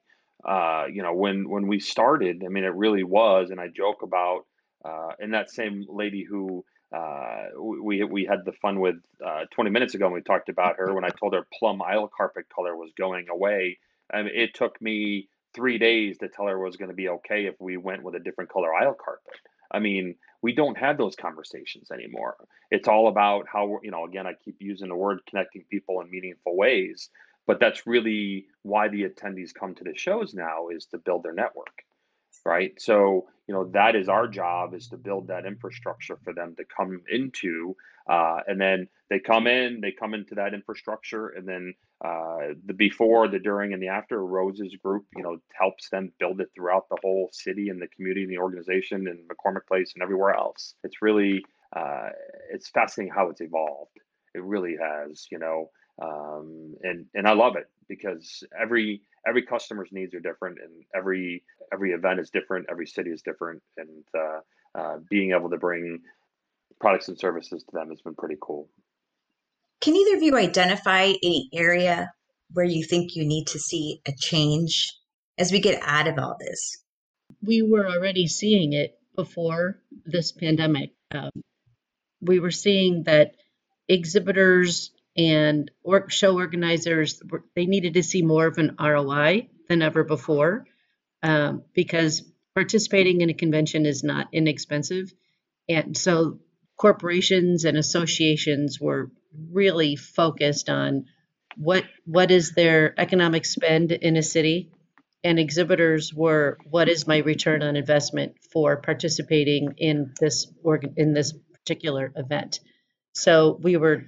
Uh, you know when when we started i mean it really was and i joke about uh, and that same lady who uh, we we had the fun with uh, 20 minutes ago when we talked about her when I told her plum aisle carpet color was going away. I mean, it took me three days to tell her it was going to be okay if we went with a different color aisle carpet. I mean, we don't have those conversations anymore. It's all about how you know. Again, I keep using the word connecting people in meaningful ways, but that's really why the attendees come to the shows now is to build their network right? So, you know, that is our job is to build that infrastructure for them to come into. Uh, and then they come in, they come into that infrastructure, and then uh, the before, the during, and the after. Rose's group, you know, helps them build it throughout the whole city and the community and the organization and McCormick Place and everywhere else. It's really, uh, it's fascinating how it's evolved. It really has, you know, um, and and I love it because every every customer's needs are different and every every event is different every city is different and uh, uh, being able to bring products and services to them has been pretty cool. Can either of you identify any area where you think you need to see a change as we get out of all this? We were already seeing it before this pandemic. Um, we were seeing that exhibitors and work show organizers they needed to see more of an ROI than ever before um, because participating in a convention is not inexpensive, and so corporations and associations were really focused on what what is their economic spend in a city and exhibitors were what is my return on investment for participating in this organ in this particular event. So we were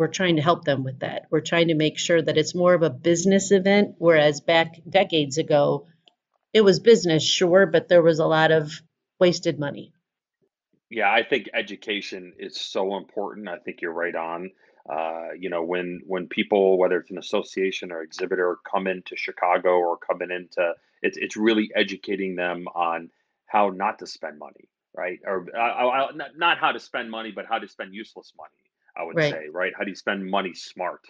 we're trying to help them with that. We're trying to make sure that it's more of a business event, whereas back decades ago, it was business, sure, but there was a lot of wasted money. Yeah, I think education is so important. I think you're right on. Uh, you know, when when people, whether it's an association or exhibitor, come into Chicago or coming into, it's it's really educating them on how not to spend money, right? Or uh, not how to spend money, but how to spend useless money I would right. say, right? How do you spend money smart?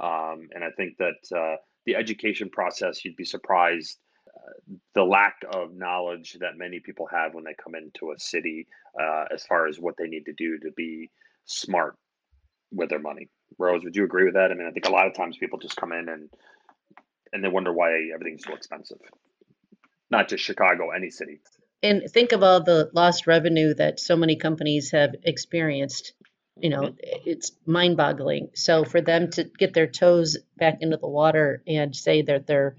Um, and I think that uh, the education process, you'd be surprised uh, the lack of knowledge that many people have when they come into a city uh, as far as what they need to do to be smart with their money. Rose, would you agree with that? I mean, I think a lot of times people just come in and and they wonder why everything's so expensive. Not just Chicago, any city. And think of all the lost revenue that so many companies have experienced you know mm-hmm. it's mind boggling so for them to get their toes back into the water and say that they're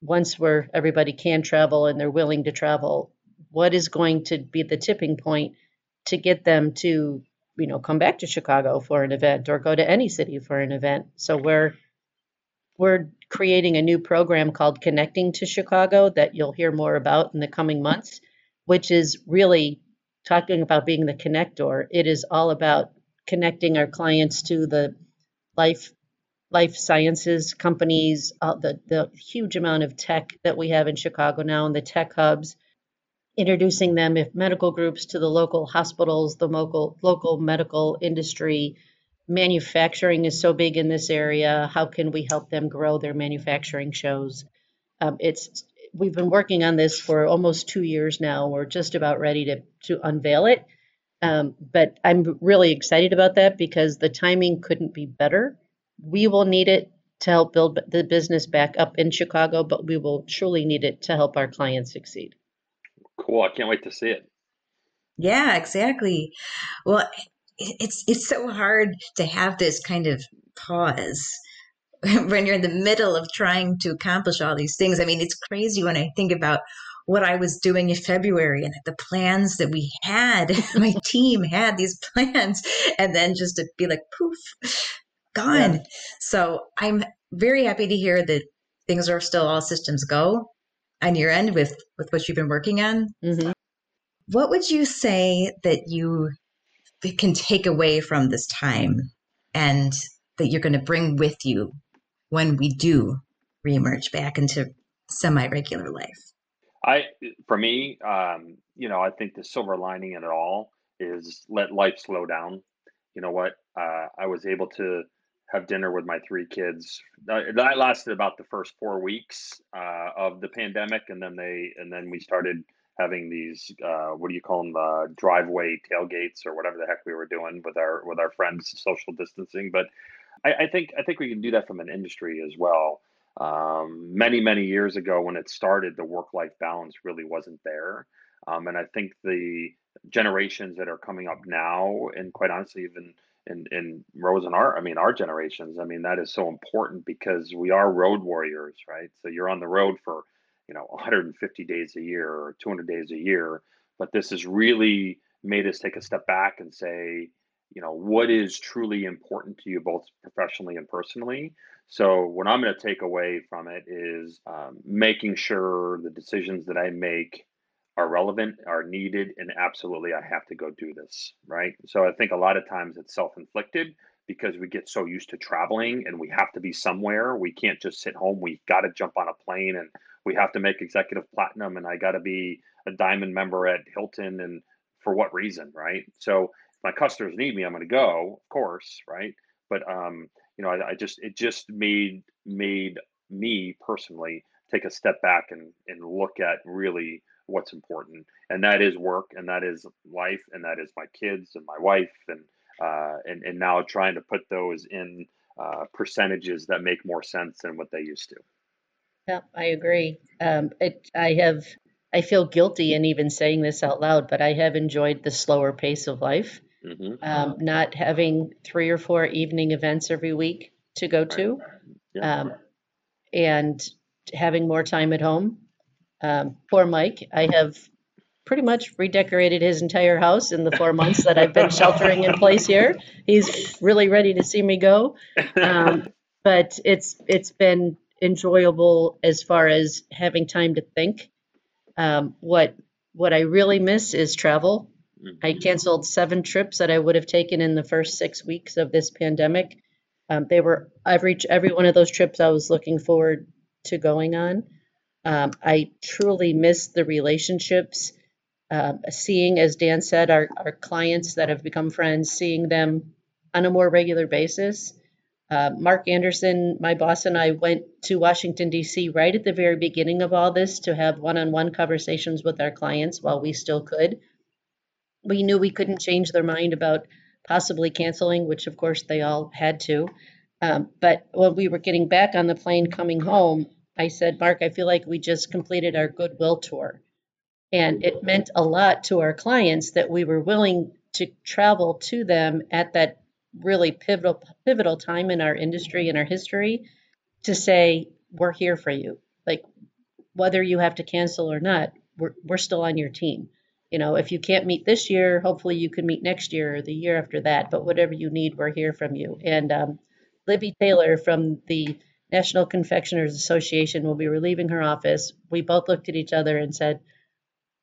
once where everybody can travel and they're willing to travel what is going to be the tipping point to get them to you know come back to chicago for an event or go to any city for an event? So we're we're creating a new program called connecting to chicago that you'll hear more about in the coming months which is really talking about being the connector, it is all about connecting our clients to the life life sciences companies, uh, the the huge amount of tech that we have in Chicago now, and the tech hubs, introducing them if medical groups to the local hospitals, the local local medical industry. Manufacturing is so big in this area. How can we help them grow their manufacturing shows? Um, it's we've been working on this for almost two years now. We're just about ready to to unveil it. Um, but I'm really excited about that because the timing couldn't be better. We will need it to help build the business back up in Chicago, but we will truly need it to help our clients succeed. Cool. I can't wait to see it. Yeah, exactly. Well, it's it's so hard to have this kind of pause [LAUGHS] when you're in the middle of trying to accomplish all these things. I mean, it's crazy when I think about what I was doing in February and the plans that we had. [LAUGHS] My team had these plans, and then just to be like, poof, gone. Yeah. So I'm very happy to hear that things are still all systems go on your end with with what you've been working on. Mm-hmm. What would you say that you can take away from this time and that you're going to bring with you when we do reemerge back into semi regular life? I, for me, um, you know, I think the silver lining in it all is let life slow down. You know what? Uh, I was able to have dinner with my three kids. That, lasted about the first four weeks uh, of the pandemic, and then they, and then we started having these uh, what do you call them uh, driveway tailgates or whatever the heck we were doing with our with our friends social distancing but I, I think i think we can do that from an industry as well um, many many years ago when it started the work life balance really wasn't there um, and i think the generations that are coming up now and quite honestly even in, in Rose and our, I mean, our generations, I mean, that is so important because we are road warriors, right? So you're on the road for you know 150 days a year or 200 days a year but this has really made us take a step back and say you know what is truly important to you both professionally and personally. So what i'm going to take away from it is um, making sure the decisions that i make are relevant are needed and absolutely i have to go do this right? So i think a lot of times it's self-inflicted because we get so used to traveling and we have to be somewhere. We can't just sit home. We've got to jump on a plane and we have to make executive platinum and I got to be a diamond member at Hilton and for what reason, right? So my customers need me, I'm going to go, of course, right? But um, you know, I, I just it just made made me personally take a step back and and look at really what's important, and that is work, and that is life, and that is my kids and my wife, and uh, and and now trying to put those in uh, percentages that make more sense than what they used to. Yeah, I agree. Um, it, I have, I feel guilty in even saying this out loud, but I have enjoyed the slower pace of life. Mm-hmm. Um, not having three or four evening events every week to go to, yeah. um, and having more time at home. Um, poor Mike, I have pretty much redecorated his entire house in the four months that I've been sheltering in place here. He's really ready to see me go. Um, but it's it's been enjoyable as far as having time to think. Um, what what I really miss is travel. I mm-hmm. canceled seven trips that I would have taken in the first six weeks of this pandemic. Um, they were every every one of those trips I was looking forward to going on. Um, I truly miss the relationships. Uh, seeing, as Dan said, our, our clients that have become friends, seeing them on a more regular basis. Uh, Mark Anderson, my boss, and I went to Washington, D.C. right at the very beginning of all this to have one on one conversations with our clients while we still could. We knew we couldn't change their mind about possibly canceling, which of course they all had to. Um, but when we were getting back on the plane coming home, I said, Mark, I feel like we just completed our goodwill tour. And it meant a lot to our clients that we were willing to travel to them at that really pivotal pivotal time in our industry and our history to say we're here for you. Like whether you have to cancel or not, we're we're still on your team. You know, if you can't meet this year, hopefully you can meet next year or the year after that. But whatever you need, we're here from you. And um, Libby Taylor from the National Confectioners Association will be relieving her office. We both looked at each other and said,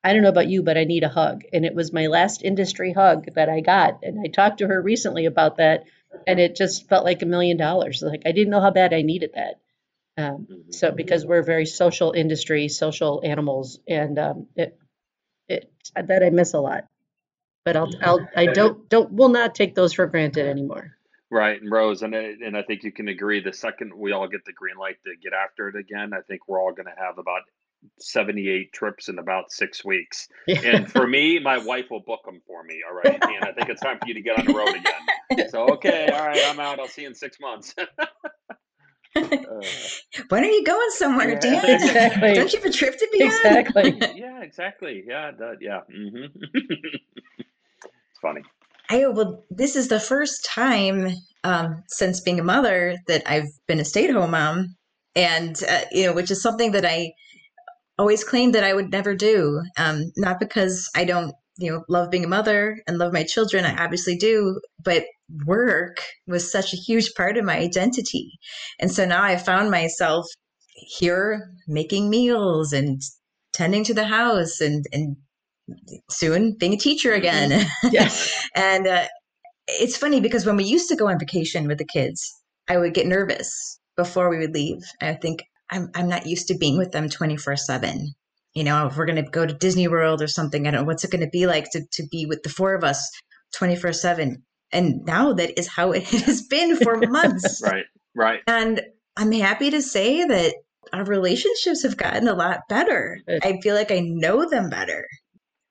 I don't know about you, but I need a hug. And it was my last industry hug that I got. And I talked to her recently about that, and it just felt like a million dollars. Like I didn't know how bad I needed that. Um, mm-hmm. so because we're very social industry, social animals, and um, it it that I miss a lot. But I'll I'll I don't don't will not take those for granted anymore. Right, and Rose, and and I think you can agree. The second we all get the green light to get after it again, I think we're all going to have about 78 trips in about six weeks. Yeah. And for me, my wife will book them for me. All right. And I think it's time for you to get on the road again. So, okay. All right. I'm out. I'll see you in six months. [LAUGHS] uh, [LAUGHS] when are you going somewhere, yeah, Dan? Exactly. Don't you have a trip to be exactly. on? [LAUGHS] yeah, exactly. Yeah, that, yeah. Mm-hmm. [LAUGHS] it's funny. I well, this is the first time um, since being a mother that I've been a stay-at-home mom, and uh, you know, which is something that I always claimed that I would never do. Um, not because I don't, you know, love being a mother and love my children. I obviously do, but work was such a huge part of my identity, and so now I found myself here making meals and tending to the house and and soon being a teacher again. Mm-hmm. Yes. [LAUGHS] and uh, it's funny because when we used to go on vacation with the kids, I would get nervous before we would leave. I think I'm, I'm not used to being with them 24 7. You know, if we're going to go to Disney World or something, I don't know what's it going to be like to, to be with the four of us 24 7. And now that is how it [LAUGHS] has been for months. [LAUGHS] right, right. And I'm happy to say that our relationships have gotten a lot better. I feel like I know them better.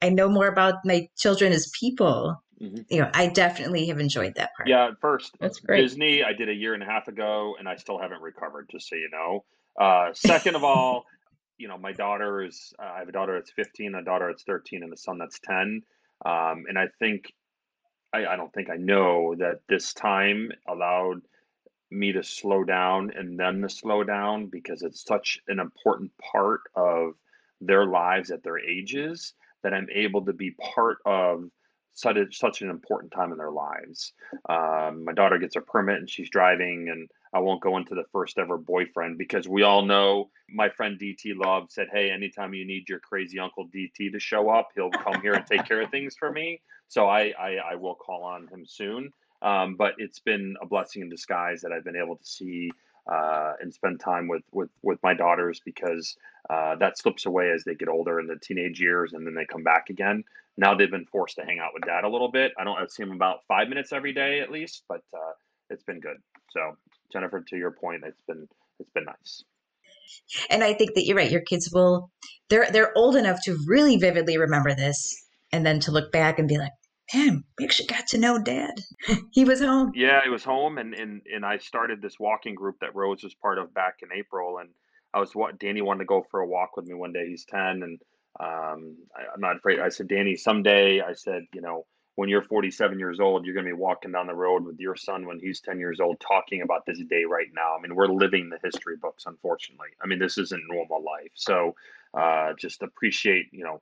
I know more about my children as people. Mm-hmm. You know, I definitely have enjoyed that part. Yeah, first, that's great. Disney, I did a year and a half ago, and I still haven't recovered. Just so you know. Uh, second of all, [LAUGHS] you know, my daughter is. Uh, I have a daughter that's 15, a daughter that's 13, and a son that's 10. Um, and I think, I, I don't think I know that this time allowed me to slow down and them to slow down because it's such an important part of their lives at their ages that I'm able to be part of such a, such an important time in their lives. Um, my daughter gets a permit and she's driving, and I won't go into the first ever boyfriend because we all know my friend DT Love said, "Hey, anytime you need your crazy uncle DT to show up, he'll come here and take care of things for me." So I I, I will call on him soon. Um, but it's been a blessing in disguise that I've been able to see uh, and spend time with with with my daughters because uh, that slips away as they get older in the teenage years and then they come back again. Now they've been forced to hang out with dad a little bit. I don't I see them about five minutes every day at least, but uh, it's been good. So Jennifer, to your point, it's been it's been nice. And I think that you're right. Your kids will they're they're old enough to really vividly remember this, and then to look back and be like, man, we actually got to know dad. [LAUGHS] he was home. Yeah, he was home. And, and, and I started this walking group that Rose was part of back in April. And I was what Danny wanted to go for a walk with me one day. He's 10. And um, I, I'm not afraid. I said, Danny, someday, I said, you know, when you're 47 years old, you're going to be walking down the road with your son when he's 10 years old, talking about this day right now. I mean, we're living the history books, unfortunately. I mean, this isn't normal life. So uh, just appreciate, you know,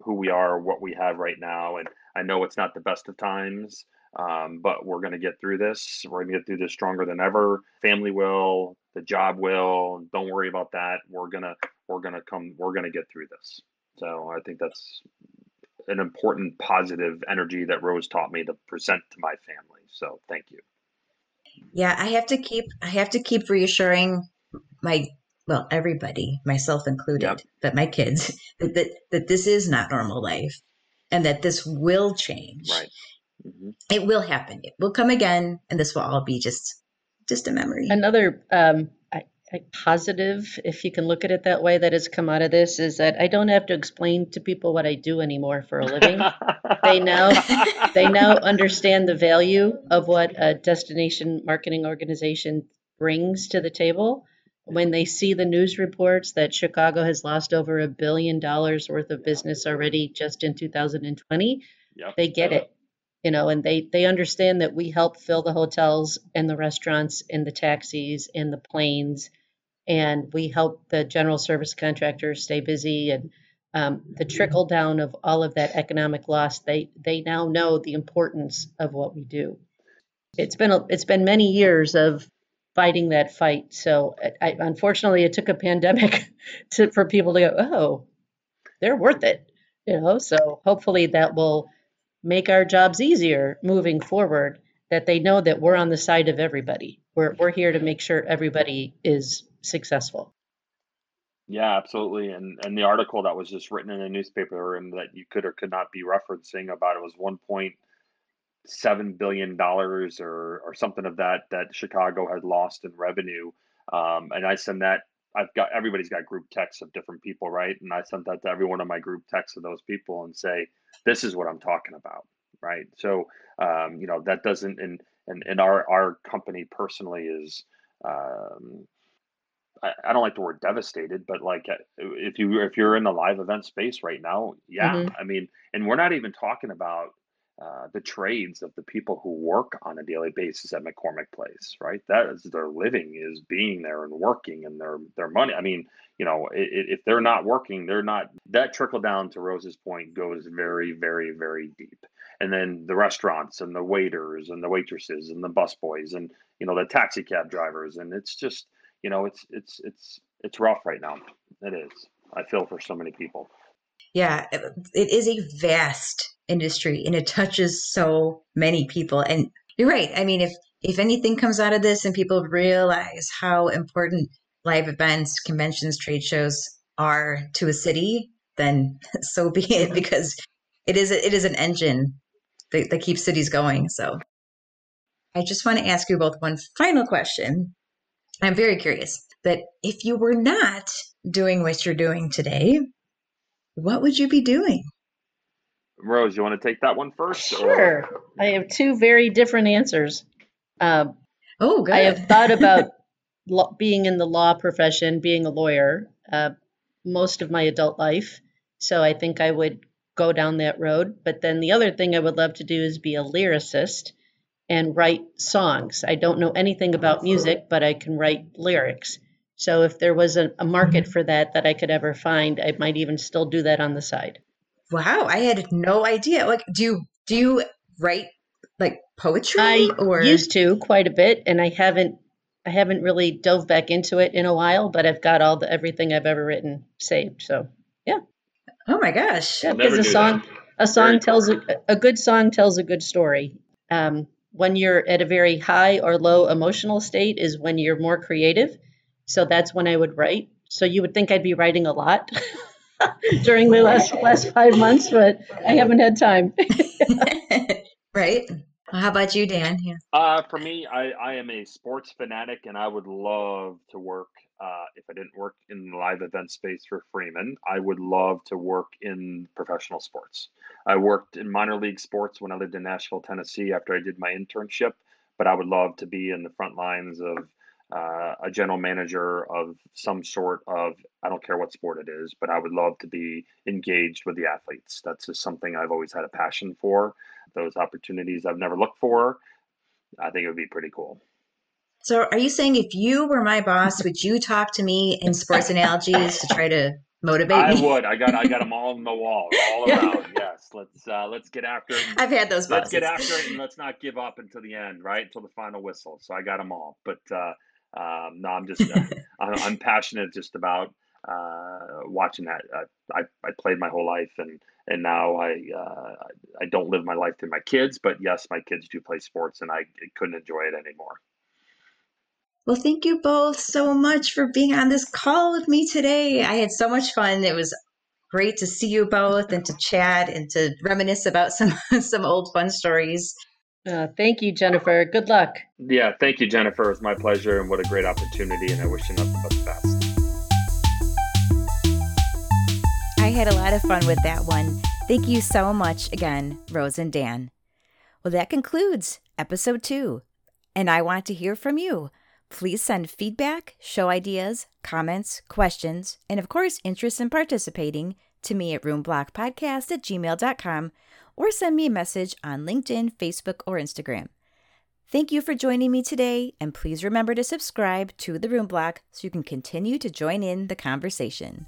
who we are, what we have right now. And I know it's not the best of times, um, but we're going to get through this. We're going to get through this stronger than ever. Family will, the job will. Don't worry about that. We're gonna we're gonna come. We're gonna get through this. So I think that's an important positive energy that Rose taught me to present to my family. So thank you. Yeah, I have to keep I have to keep reassuring my well, everybody, myself included, yep. but my kids, [LAUGHS] that, that, that this is not normal life and that this will change. Right. Mm-hmm. It will happen. It will come again, and this will all be just just a memory. Another um, I positive, if you can look at it that way, that has come out of this is that I don't have to explain to people what I do anymore for a living. they now they now [LAUGHS] understand the value of what a destination marketing organization brings to the table when they see the news reports that Chicago has lost over a billion dollars worth of business already just in 2020, yep. they get it. You know, and they they understand that we help fill the hotels and the restaurants and the taxis and the planes, and we help the general service contractors stay busy and um, the trickle down of all of that economic loss. They they now know the importance of what we do. It's been a, it's been many years of fighting that fight. So I, unfortunately, it took a pandemic [LAUGHS] to, for people to go, oh, they're worth it, you know. So hopefully that will make our jobs easier moving forward. That they know that we're on the side of everybody. We're we're here to make sure everybody is successful. Yeah, absolutely. And and the article that was just written in a newspaper and that you could or could not be referencing about it was one point seven billion dollars or or something of that that Chicago had lost in revenue. Um, and I send that I've got everybody's got group texts of different people, right? And I sent that to every one of my group texts of those people and say, this is what I'm talking about, right? So, um, you know, that doesn't, and, and, and our, our company personally is, um, I, I don't like the word devastated, but like uh, if you if you're in the live event space right now, yeah, Mhm. I mean, and we're not even talking about uh, the trades of the people who work on a daily basis at McCormick Place, right? That is their living is being there and working and their their money. I mean, you know, i- i- if they're not working, they're not. That trickle down to Rose's point goes very, very, very deep. And then the restaurants and the waiters and the waitresses and the busboys and you know the taxi cab drivers and it's just you know it's it's it's it's rough right now. It is. I feel for so many people. Yeah, it is a vast industry and it touches so many people. And you're right. I mean, if if anything comes out of this and people realize how important live events, conventions, trade shows are to a city, then [LAUGHS] so be it because it is it is an engine that, that keeps cities going. So I just want to ask you both one final question. I'm very curious that if you were not doing what you're doing today, what would you be doing? Rose, you want to take that one first? or- Sure. I have two very different answers. Uh, Oh, good. I have [LAUGHS] thought about lo- being in the law profession, being a lawyer, uh, most of my adult life. So I think I would go down that road. But then the other thing I would love to do is be a lyricist and write songs. I don't know anything about music, but I can write lyrics. So if there was a, a market for that that I could ever find, I might even still do that on the side. wow, I had no idea. Like, do you do you write like poetry I or used to quite a bit, and I haven't I haven't really dove back into it in a while. But I've got all the everything I've ever written saved. So yeah. Oh my gosh. yeah, because a song that. a song Very tells a, a good song tells a good story. Um, when you're at a very high or low emotional state is when you're more creative. So that's when I would write. So you would think I'd be writing a lot [LAUGHS] during the last last five months, but I haven't had time. [LAUGHS] right? Well, how about you, Dan? Yeah. Uh, for me, I, I am a sports fanatic, and I would love to work. Uh, if I didn't work in the live event space for Freeman, I would love to work in professional sports. I worked in minor league sports when I lived in Nashville, Tennessee, after I did my internship. But I would love to be in the front lines of uh, a general manager of some sort of I don't care what sport it is, but I would love to be engaged with the athletes. That's just something I've always had a passion for. Those opportunities I've never looked for. I think it would be pretty cool. So, are you saying if you were my boss, would you talk to me in sports analogies to try to motivate I me? would. I got. I got them all on the wall, all [LAUGHS] around. Yes. Let's uh, let's get after it. I've had those Let's get after it and let's not give up until the end, right? Until the final whistle. So I got them all. But uh, um, no, I'm just. Uh, [LAUGHS] I'm, passionate just about uh, watching that. Uh, I I played my whole life and and now I uh, I don't live my life through my kids, but yes, my kids do play sports, and I couldn't enjoy it anymore. Well, thank you both so much for being on this call with me today. I had so much fun. It was great to see you both and to chat and to reminisce about [LAUGHS] some some old fun stories. Uh, thank you, Jennifer. Good luck. Yeah, thank you, Jennifer. It was my pleasure, and what a great opportunity. And I wish you nothing but the best. I had a lot of fun with that one. Thank you so much again, Rose and Dan. Well, that concludes episode two, and I want to hear from you. Please send feedback, show ideas, comments, questions, and of course, interest in participating to me at roomblockpodcast at gmail.com or send me a message on LinkedIn, Facebook, or Instagram. Thank you for joining me today, and please remember to subscribe to The Room Block so you can continue to join in the conversation.